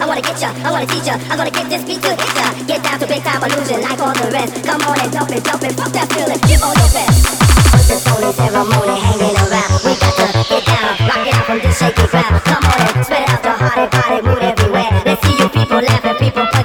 I wanna get ya, I wanna teach ya. I'm gonna get this beat to hit ya. Get down to big time illusion, like all the rest. Come on and dump it, dump it, pop that feeling. Give all your best. What's this phony ceremony hanging around? We got to get down, rock it out from this shaky ground. Come on and spread out the heart and body, mood everywhere. Let's see you people laughing, people.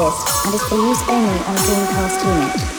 And is for use only on Dreamcast unit.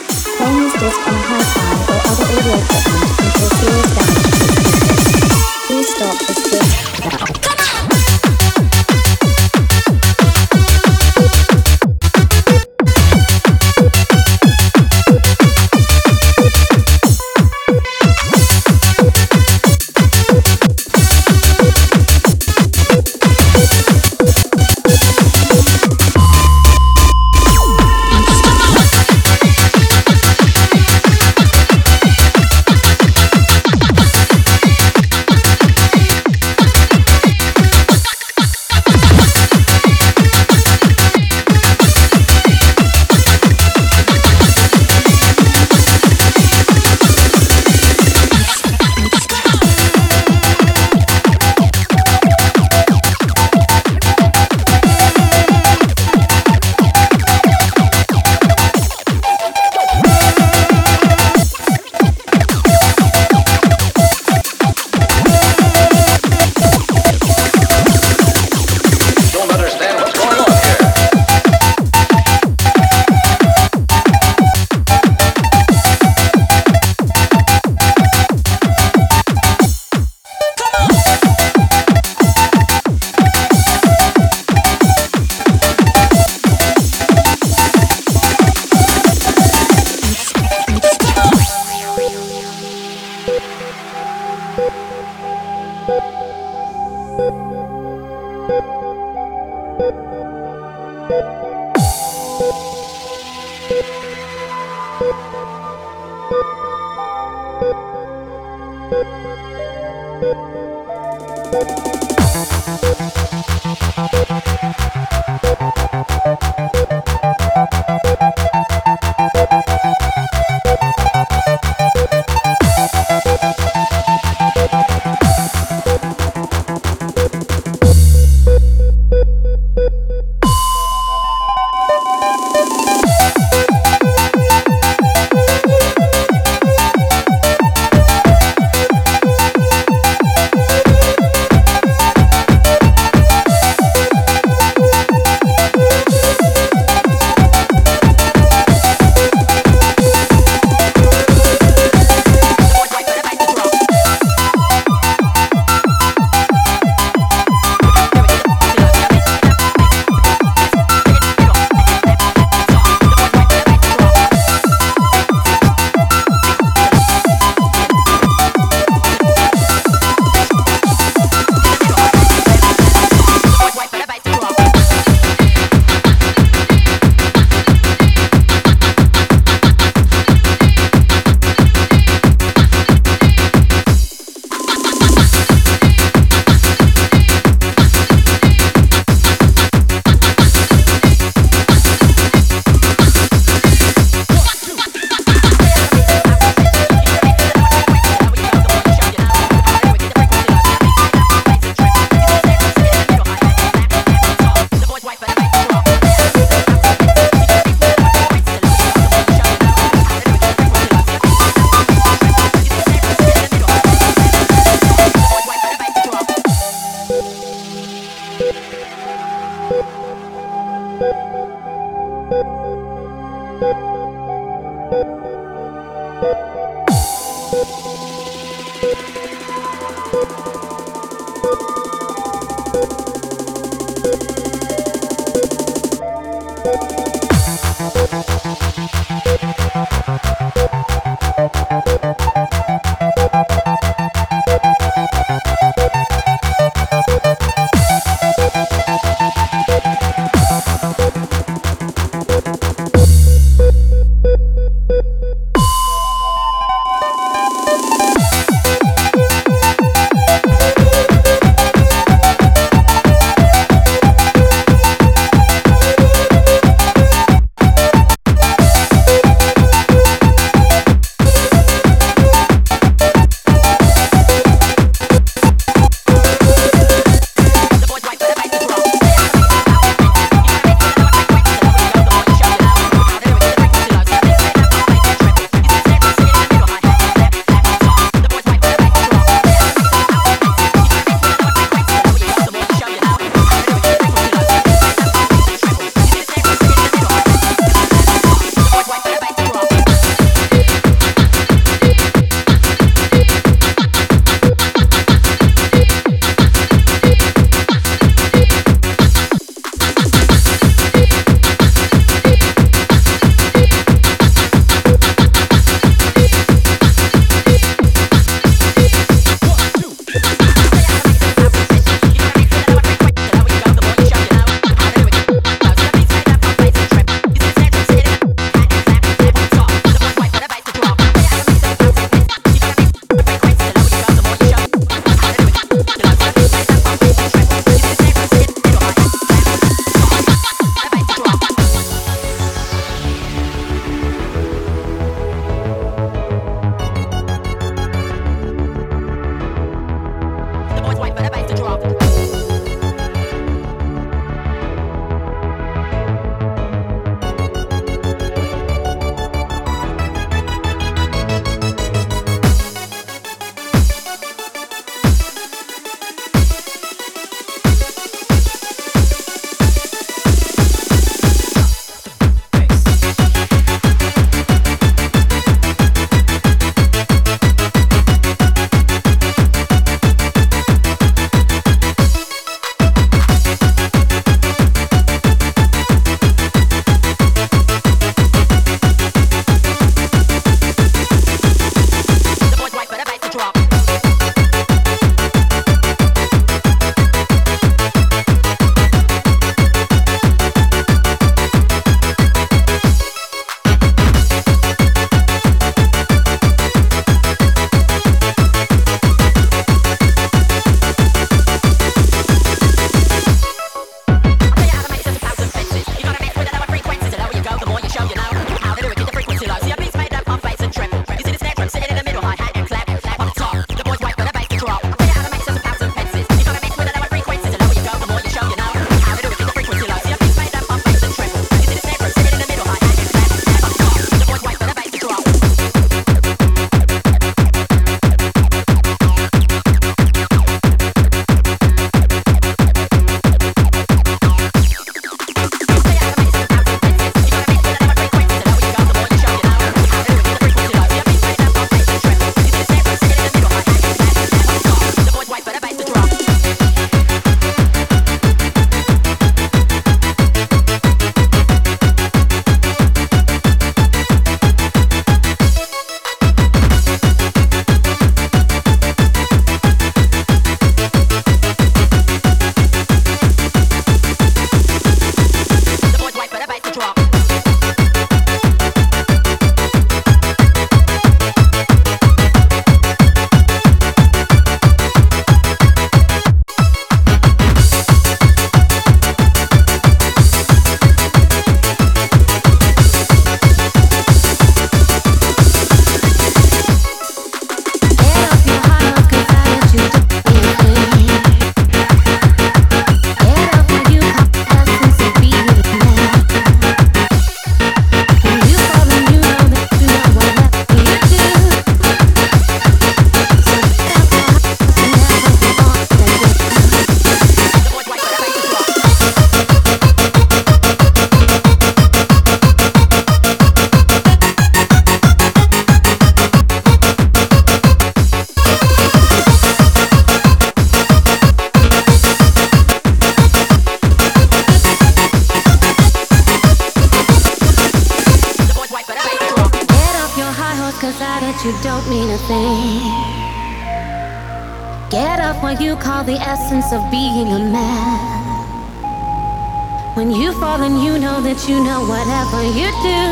You know whatever you do.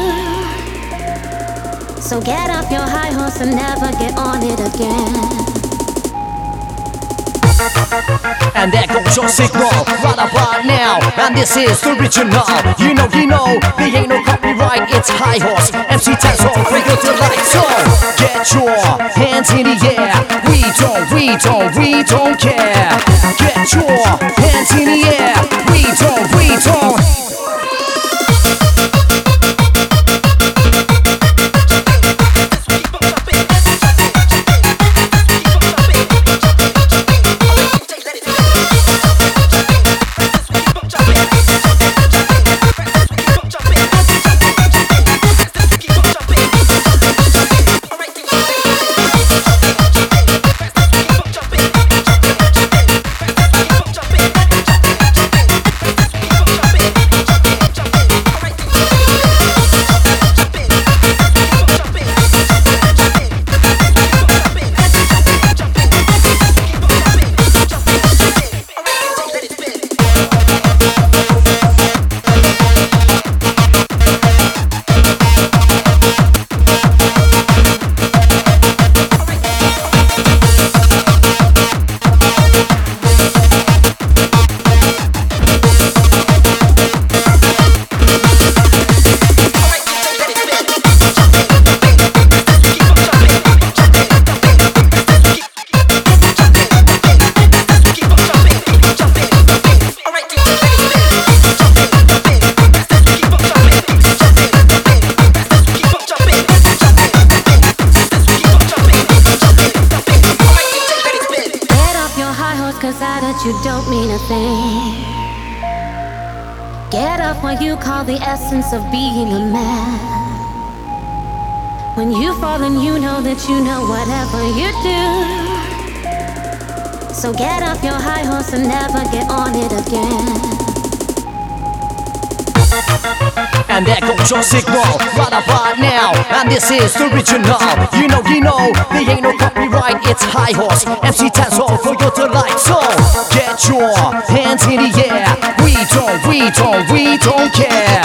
So get off your high horse and never get on it again. And there goes your signal right about now. And this is the original. You know, you know, there ain't no copyright. It's high horse. MC for your delight. So get your hands in the air. We don't, we don't, we don't care. Get your hands in the air. We don't, we don't. Never get on it again. And there goes your signal right about now. And this is the original. You know, you know, there ain't no copyright. It's high horse. MC Tazo for your delight. So get your hands in the air. We don't, we don't, we don't care.